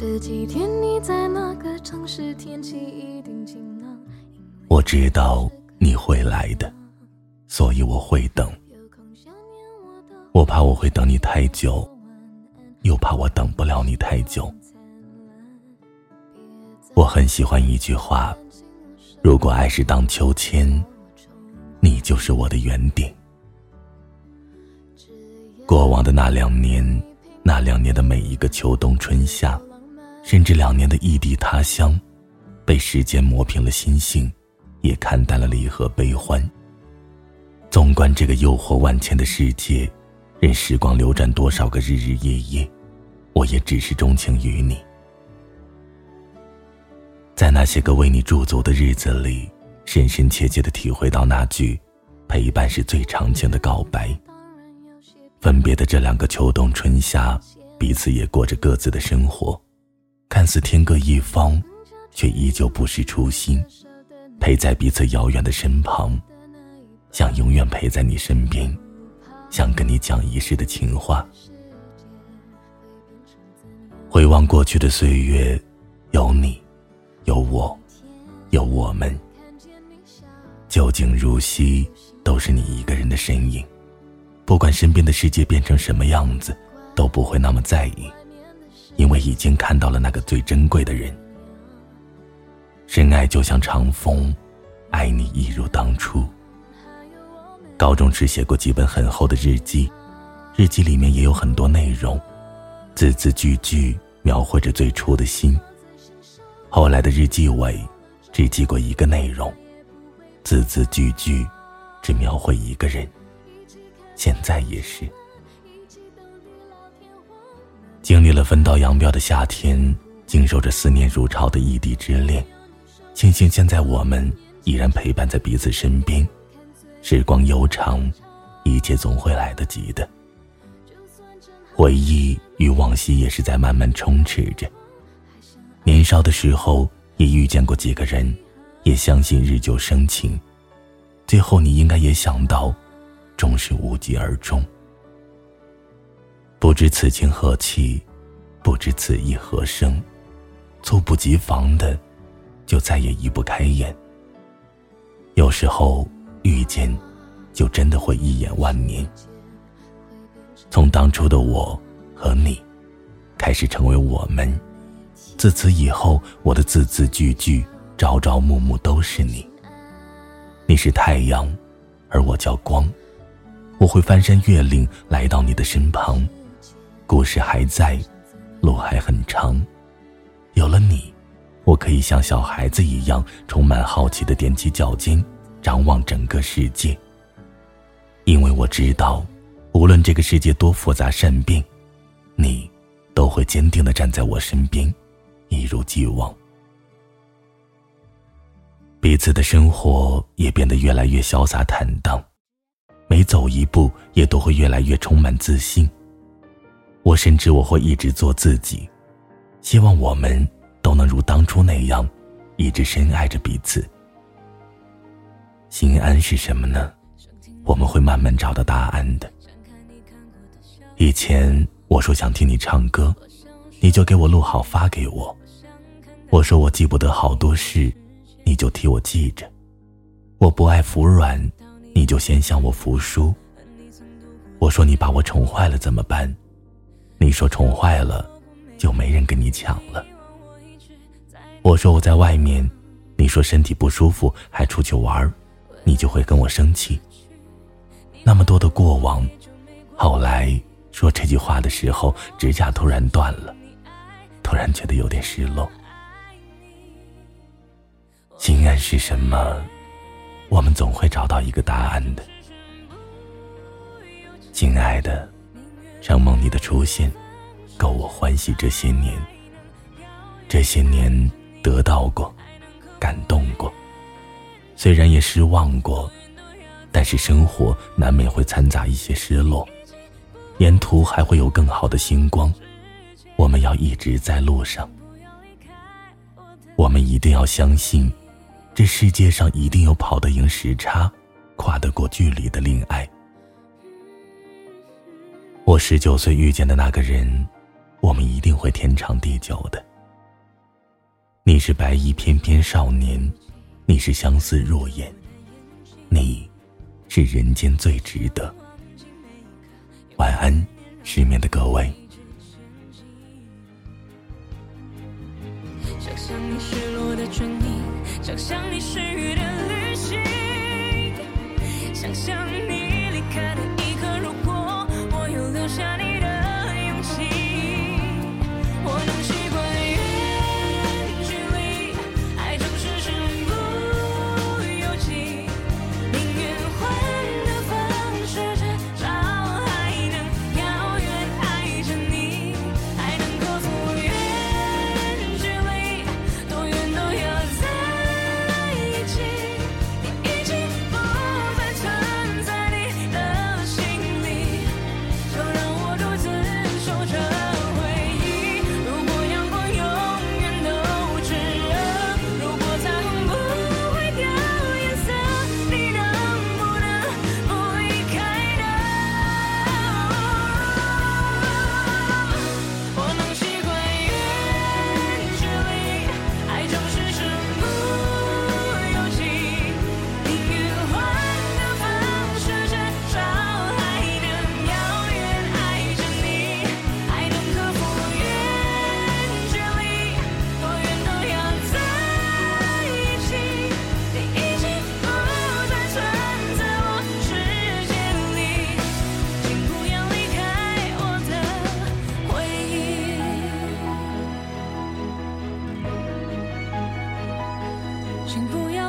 这几天你在哪个城市？天气一定晴朗。我知道你会来的，所以我会等。我怕我会等你太久，又怕我等不了你太久。我很喜欢一句话：如果爱是荡秋千，你就是我的圆顶。过往的那两年，那两年的每一个秋冬春夏。甚至两年的异地他乡，被时间磨平了心性，也看淡了离合悲欢。纵观这个诱惑万千的世界，任时光流转多少个日日夜夜，我也只是钟情于你。在那些个为你驻足的日子里，深深切切的体会到那句“陪伴是最长情的告白”。分别的这两个秋冬春夏，彼此也过着各自的生活。看似天各一方，却依旧不失初心，陪在彼此遥远的身旁，想永远陪在你身边，想跟你讲一世的情话。回望过去的岁月，有你，有我，有我们，旧景如昔，都是你一个人的身影。不管身边的世界变成什么样子，都不会那么在意。因为已经看到了那个最珍贵的人，深爱就像长风，爱你一如当初。高中时写过几本很厚的日记，日记里面也有很多内容，字字句句描绘着最初的心。后来的日记尾，只记过一个内容，字字句句只描绘一个人。现在也是。经历了分道扬镳的夏天，经受着思念如潮的异地之恋，庆幸现在我们依然陪伴在彼此身边。时光悠长，一切总会来得及的。回忆与往昔也是在慢慢充斥着。年少的时候也遇见过几个人，也相信日久生情。最后你应该也想到，终是无疾而终。不知此情何期，不知此意何生，猝不及防的，就再也移不开眼。有时候遇见，就真的会一眼万年。从当初的我和你，开始成为我们，自此以后，我的字字句句、朝朝暮暮都是你。你是太阳，而我叫光，我会翻山越岭来到你的身旁。故事还在，路还很长。有了你，我可以像小孩子一样，充满好奇的踮起脚尖，张望整个世界。因为我知道，无论这个世界多复杂善变，你都会坚定的站在我身边，一如既往。彼此的生活也变得越来越潇洒坦荡，每走一步也都会越来越充满自信。我深知我会一直做自己，希望我们都能如当初那样，一直深爱着彼此。心安是什么呢？我们会慢慢找到答案的。以前我说想听你唱歌，你就给我录好发给我。我说我记不得好多事，你就替我记着。我不爱服软，你就先向我服输。我说你把我宠坏了怎么办？你说宠坏了，就没人跟你抢了。我说我在外面，你说身体不舒服还出去玩你就会跟我生气。那么多的过往，后来说这句话的时候，指甲突然断了，突然觉得有点失落。心安是什么？我们总会找到一个答案的，亲爱的。让梦里的出现，够我欢喜这些年。这些年得到过，感动过，虽然也失望过，但是生活难免会掺杂一些失落，沿途还会有更好的星光。我们要一直在路上，我们一定要相信，这世界上一定有跑得赢时差、跨得过距离的恋爱。十九岁遇见的那个人，我们一定会天长地久的。你是白衣翩翩少年，你是相思若眼，你是人间最值得。晚安，失眠的各位。请不要。